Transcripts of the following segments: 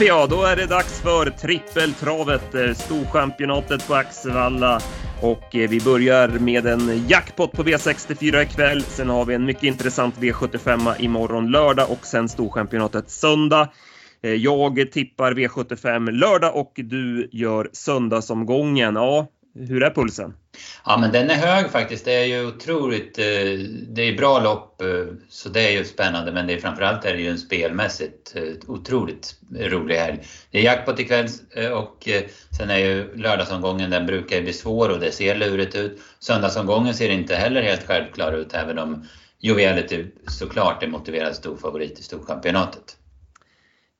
PA, då är det dags för trippeltravet, eh, storchampionatet på Axevalla. Och eh, vi börjar med en jackpot på V64 ikväll. Sen har vi en mycket intressant V75 imorgon lördag och sen storchampionatet söndag. Eh, jag tippar V75 lördag och du gör söndagsomgången. Ja, hur är pulsen? Ja, men den är hög faktiskt. Det är ju otroligt, eh, det är bra lopp eh, så det är ju spännande men det är framförallt är det ju en spelmässigt eh, otroligt rolig helg. Det är jackpot ikväll och sen är ju lördagsomgången, den brukar ju bli svår och det ser lurigt ut. Söndagsomgången ser inte heller helt självklar ut även om Joviality såklart är motiverad storfavorit i Storchampionatet.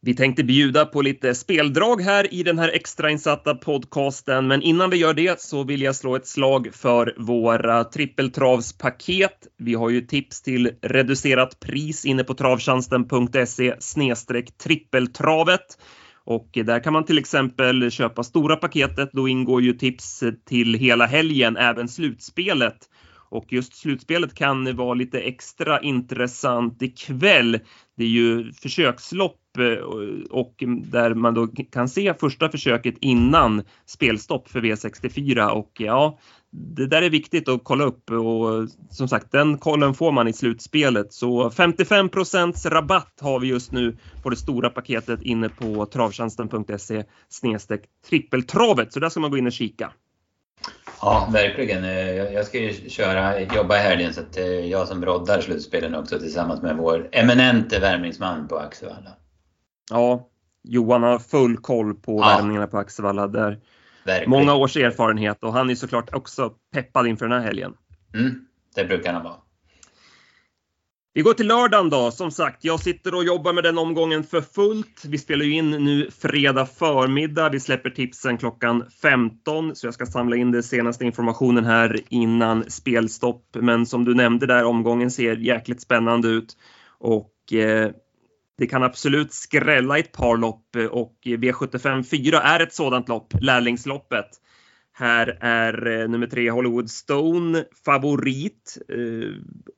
Vi tänkte bjuda på lite speldrag här i den här extrainsatta podcasten, men innan vi gör det så vill jag slå ett slag för våra trippeltravspaket. Vi har ju tips till reducerat pris inne på travtjänsten.se snedstreck trippeltravet. Och där kan man till exempel köpa stora paketet. Då ingår ju tips till hela helgen, även slutspelet. Och just slutspelet kan vara lite extra intressant ikväll. Det är ju försökslopp eh, och där man då kan se första försöket innan spelstopp för V64 och ja, det där är viktigt att kolla upp och som sagt den kollen får man i slutspelet så 55 rabatt har vi just nu på det stora paketet inne på travtjänsten.se snedstreck trippeltravet så där ska man gå in och kika. Ja, verkligen. Eh, jag ska ju köra, jobba i helgen så att är jag som roddar slutspelen också tillsammans med vår eminente värmningsman på Axevalla. Ja, Johan har full koll på ja. värmningarna på Axevalla. Där Verkligen. Många års erfarenhet och han är såklart också peppad inför den här helgen. Mm, det brukar han vara. Vi går till lördagen då. Som sagt, jag sitter och jobbar med den omgången för fullt. Vi spelar ju in nu fredag förmiddag. Vi släpper tipsen klockan 15 så jag ska samla in den senaste informationen här innan spelstopp. Men som du nämnde där, omgången ser jäkligt spännande ut och eh, det kan absolut skrälla ett par lopp och V75 4 är ett sådant lopp, lärlingsloppet. Här är eh, nummer tre Hollywood Stone favorit eh,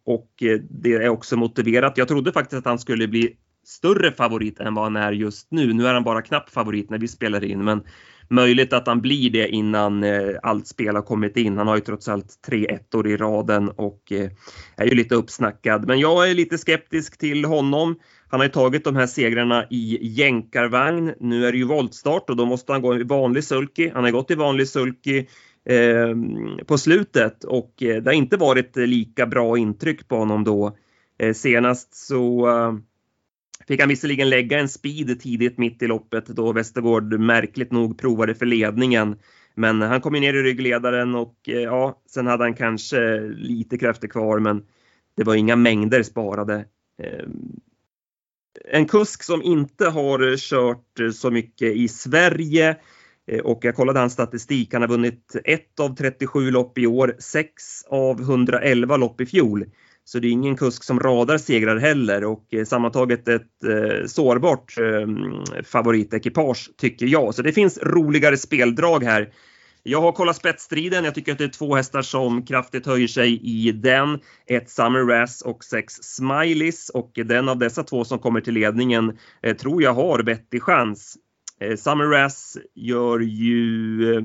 och eh, det är också motiverat. Jag trodde faktiskt att han skulle bli större favorit än vad han är just nu. Nu är han bara knapp favorit när vi spelar in, men möjligt att han blir det innan eh, allt spel har kommit in. Han har ju trots allt tre ettor i raden och eh, är ju lite uppsnackad. Men jag är lite skeptisk till honom. Han har ju tagit de här segrarna i jänkarvagn. Nu är det ju voltstart och då måste han gå i vanlig sulky. Han har gått i vanlig sulky eh, på slutet och eh, det har inte varit lika bra intryck på honom då. Eh, senast så eh, fick han visserligen lägga en speed tidigt mitt i loppet då Västergård märkligt nog provade för ledningen. Men han kom ner i ryggledaren och eh, ja, sen hade han kanske lite krafter kvar men det var inga mängder sparade. Ehm, en kusk som inte har eh, kört eh, så mycket i Sverige eh, och jag kollade hans statistik. Han har vunnit 1 av 37 lopp i år, 6 av 111 lopp i fjol. Så det är ingen kusk som radar segrar heller och sammantaget ett eh, sårbart eh, favoritekipage tycker jag. Så det finns roligare speldrag här jag har kollat spetsstriden. Jag tycker att det är två hästar som kraftigt höjer sig i den. Ett Summer Razz och sex Smileys och den av dessa två som kommer till ledningen eh, tror jag har vettig chans. Eh, Summer Razz gör ju, eh,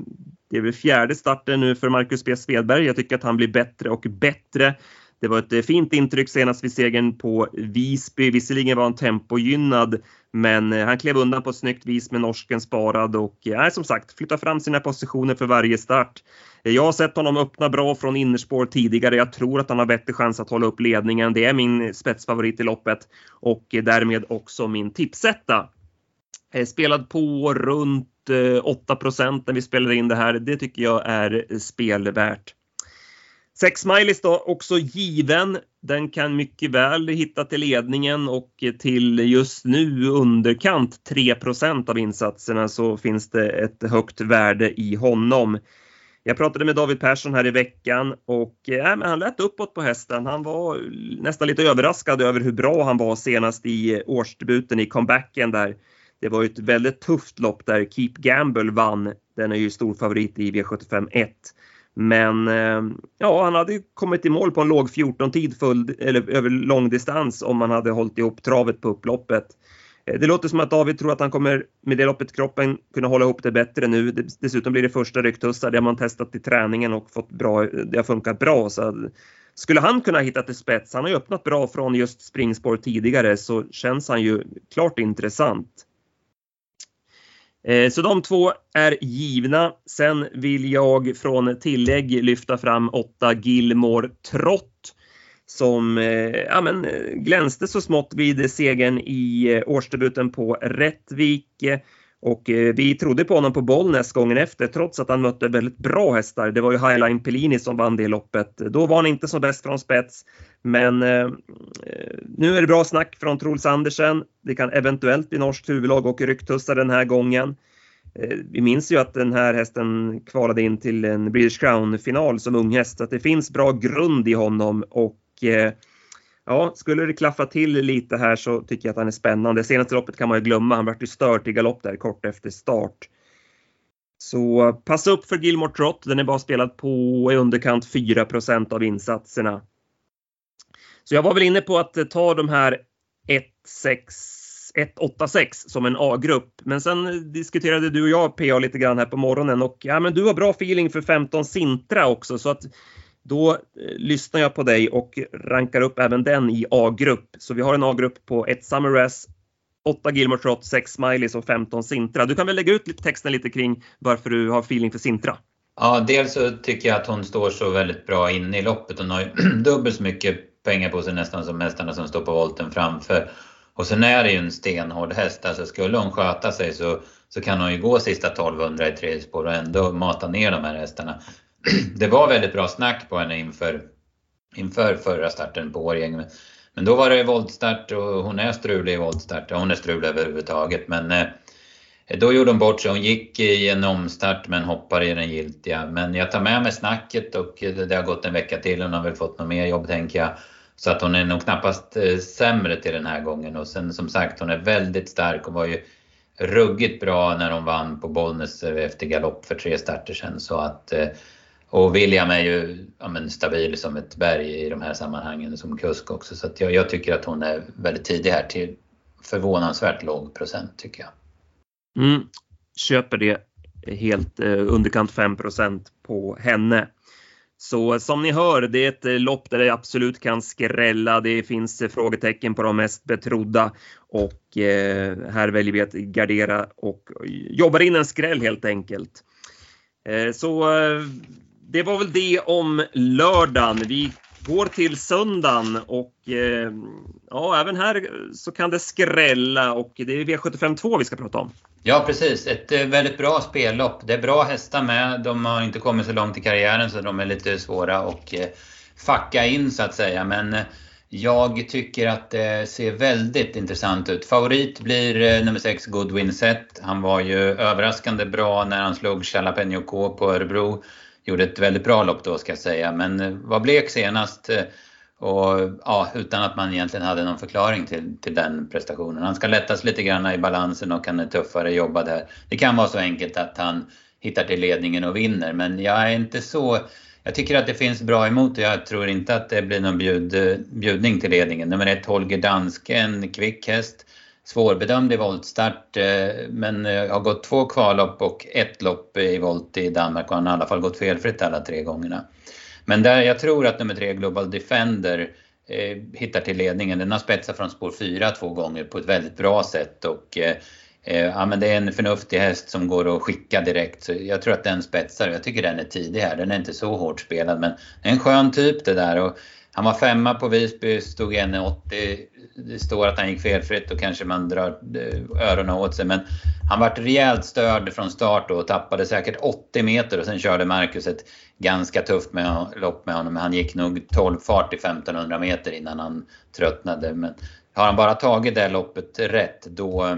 det är väl fjärde starten nu för Marcus B Svedberg. Jag tycker att han blir bättre och bättre. Det var ett eh, fint intryck senast vid segern på Visby. Visserligen var han tempogynnad, men eh, han klev undan på ett snyggt vis med norsken sparad och eh, är som sagt flyttar fram sina positioner för varje start. Jag har sett honom öppna bra från innerspår tidigare. Jag tror att han har bättre chans att hålla upp ledningen. Det är min spetsfavorit i loppet och därmed också min tipsetta. Spelad på runt 8% när vi spelade in det här. Det tycker jag är spelvärt. Sex Smileys då också given. Den kan mycket väl hitta till ledningen och till just nu underkant 3% av insatserna så finns det ett högt värde i honom. Jag pratade med David Persson här i veckan och äh, han lät uppåt på hästen. Han var nästan lite överraskad över hur bra han var senast i eh, årsdebuten i comebacken där. Det var ett väldigt tufft lopp där Keep Gamble vann. Den är ju stor favorit i V75 1. Men eh, ja, han hade kommit i mål på en låg 14-tid eller över lång distans om man hade hållit ihop travet på upploppet. Eh, det låter som att David tror att han kommer med det loppet kroppen kunna hålla ihop det bättre nu. Dessutom blir det första rycktussar, det har man testat i träningen och fått bra, det har funkat bra. Så skulle han kunna hitta till spets, han har ju öppnat bra från just springspår tidigare, så känns han ju klart intressant. Eh, så de två är givna. Sen vill jag från tillägg lyfta fram åtta Gilmore Trott som eh, ja, men, eh, glänste så smått vid segern i årsdebuten på Rättvik. Och vi trodde på honom på Bollnäs gången efter trots att han mötte väldigt bra hästar. Det var ju Highline Pellini som vann det loppet. Då var han inte som bäst från spets. Men eh, nu är det bra snack från Troels Andersen. Det kan eventuellt bli norskt huvudlag och rycktussar den här gången. Eh, vi minns ju att den här hästen kvalade in till en British Crown-final som ung häst, så att det finns bra grund i honom och eh, ja, skulle det klaffa till lite här så tycker jag att han är spännande. Senaste loppet kan man ju glömma, han vart ju stört i galopp där kort efter start. Så passa upp för Gilmore Trot, den är bara spelad på i underkant 4% av insatserna. Så jag var väl inne på att eh, ta de här 1,8,6 som en A-grupp. Men sen eh, diskuterade du och jag PA lite grann här på morgonen och ja, men du har bra feeling för 15 Sintra också så att då eh, lyssnar jag på dig och rankar upp även den i A-grupp. Så vi har en A-grupp på 1 Summerrest, 8 Gilmore Trot, 6 Smileys och 15 Sintra. Du kan väl lägga ut texten lite kring varför du har feeling för Sintra? Ja, dels så tycker jag att hon står så väldigt bra inne i loppet. Hon har ju dubbelt så mycket pengar på sig nästan som hästarna som står på volten framför. Och sen är det ju en stenhård häst, alltså skulle hon sköta sig så, så kan hon ju gå sista 1200 i tredje spår och ändå mata ner de här hästarna. Det var väldigt bra snack på henne inför, inför förra starten på Årjäng. Men då var det voltstart och hon är strulig i voltstart. Hon är strulig överhuvudtaget men eh, då gjorde hon bort sig. Hon gick i en omstart men hoppade i den giltiga. Men jag tar med mig snacket och det har gått en vecka till. Hon har väl fått något mer jobb tänker jag. Så att hon är nog knappast eh, sämre till den här gången. Och sen som sagt, hon är väldigt stark och var ju ruggigt bra när hon vann på Bollnäs eh, efter galopp för tre starter sedan. Så att, eh, och William är ju ja, men, stabil som ett berg i de här sammanhangen som kusk också. Så att jag, jag tycker att hon är väldigt tidig här till förvånansvärt låg procent tycker jag. Mm, köper det helt eh, underkant 5% på henne. Så eh, som ni hör, det är ett eh, lopp där det absolut kan skrälla. Det finns eh, frågetecken på de mest betrodda och eh, här väljer vi att gardera och jobbar in en skräll helt enkelt. Eh, så eh, det var väl det om lördagen. Vi går till söndagen och eh, ja, även här så kan det skrälla och det är V75 2 vi ska prata om. Ja precis, ett eh, väldigt bra spellopp. Det är bra hästar med. De har inte kommit så långt i karriären så de är lite svåra att eh, facka in så att säga. Men eh, jag tycker att det ser väldigt intressant ut. Favorit blir eh, nummer 6 Goodwin Set. Han var ju överraskande bra när han slog Jalapeno K på Örebro. Gjorde ett väldigt bra lopp då ska jag säga, men eh, var blek senast. Eh, och ja, utan att man egentligen hade någon förklaring till, till den prestationen. Han ska lättas lite grann i balansen och han är tuffare jobba där. Det kan vara så enkelt att han hittar till ledningen och vinner men jag är inte så jag tycker att det finns bra emot och jag tror inte att det blir någon bjud, eh, bjudning till ledningen. Nummer ett Holger Danske, en kvick häst. Svårbedömd i voltstart eh, men eh, har gått två kvallopp och ett lopp i volt i Danmark och han har i alla fall gått felfritt alla tre gångerna. Men där jag tror att nummer tre Global Defender eh, hittar till ledningen. Den har spetsat från spår 4 två gånger på ett väldigt bra sätt och ja, men det är en förnuftig häst som går att skicka direkt. Så jag tror att den spetsar. Jag tycker den är tidig här. Den är inte så hårt spelad men det är en skön typ det där. Och han var femma på Visby, stod 1,80. Det står att han gick felfritt och kanske man drar eh, öronen åt sig. Men han vart rejält störd från start och tappade säkert 80 meter och sen körde Marcus ett ganska tufft med, lopp med honom. Han gick nog 12 fart i 1500 meter innan han tröttnade. Men har han bara tagit det loppet rätt då eh,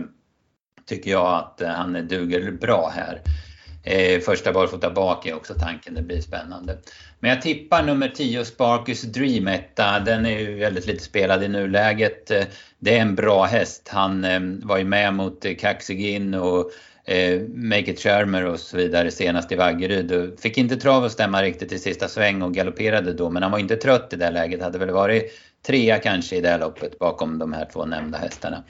tycker jag att eh, han duger bra här. Eh, första barfota bak är också tanken, det blir spännande. Men jag tippar nummer 10 Sparkus Dream etta. Den är ju väldigt lite spelad i nuläget. Eh, det är en bra häst. Han eh, var ju med mot eh, Kaxigin och eh, Make It Charmer och så vidare senast i Vaggeryd. Fick inte trav att stämma riktigt i sista sväng och galopperade då men han var inte trött i det läget. Hade väl varit trea kanske i det här loppet bakom de här två nämnda hästarna.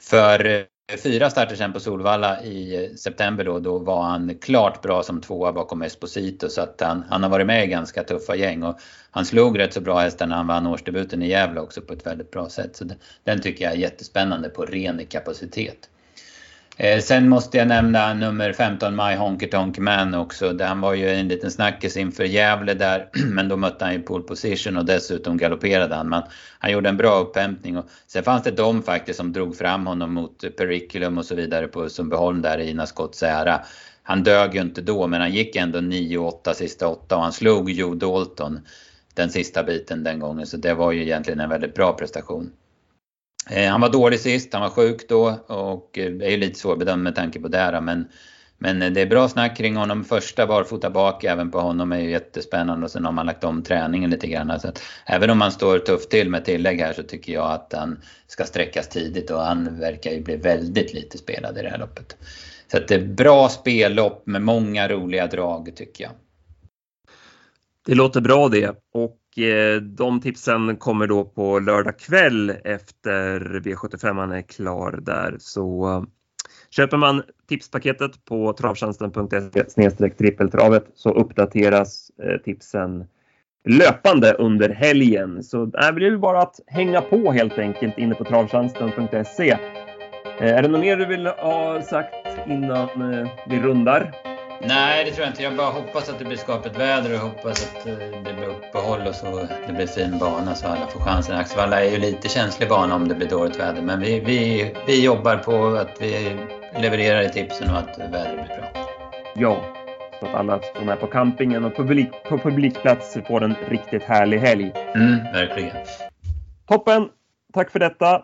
För eh, fyra starter sen på Solvalla i september då, då var han klart bra som tvåa bakom Esposito så att han, han har varit med i ganska tuffa gäng och han slog rätt så bra hästar när han vann årsdebuten i Gävle också på ett väldigt bra sätt. Så den tycker jag är jättespännande på ren kapacitet. Eh, sen måste jag nämna nummer 15, My Honky Tonk Man också. Han var ju en liten snackis inför Gävle där, men då mötte han ju pole position och dessutom galopperade han. Men han gjorde en bra upphämtning. Och sen fanns det de faktiskt som drog fram honom mot Periculum och så vidare på Sundbyholm där i Ina Scotts ära. Han dög ju inte då, men han gick ändå 9-8 sista åtta och han slog Joe Dalton den sista biten den gången. Så det var ju egentligen en väldigt bra prestation. Eh, han var dålig sist, han var sjuk då och eh, det är ju lite svårbedömt med tanke på det. Men, men eh, det är bra snack kring honom. Första barfota bak även på honom är ju jättespännande och sen har man lagt om träningen lite grann. Så att, även om han står tufft till med tillägg här så tycker jag att han ska sträckas tidigt och han verkar ju bli väldigt lite spelad i det här loppet. Så att det är bra spellopp med många roliga drag tycker jag. Det låter bra det och Eh, de tipsen kommer då på lördag kväll efter V75 är klar där. Så eh, köper man tipspaketet på travtjänsten.se trippeltravet så uppdateras eh, tipsen löpande under helgen. Så det blir bara att hänga på helt enkelt inne på travtjänsten.se. Är det något mer du vill ha sagt innan vi rundar? Nej, det tror jag inte. Jag bara hoppas att det blir skapligt väder och hoppas att eh, det blir uppehåll och så det blir fin bana så alla får chansen. Axevalla är ju lite känslig bana om det blir dåligt väder men vi, vi, vi jobbar på att vi levererar i tipsen och att vädret blir bra. Ja, så att alla som är på campingen och publik, på publikplats får en riktigt härlig helg. Mm, verkligen. Toppen! Tack för detta!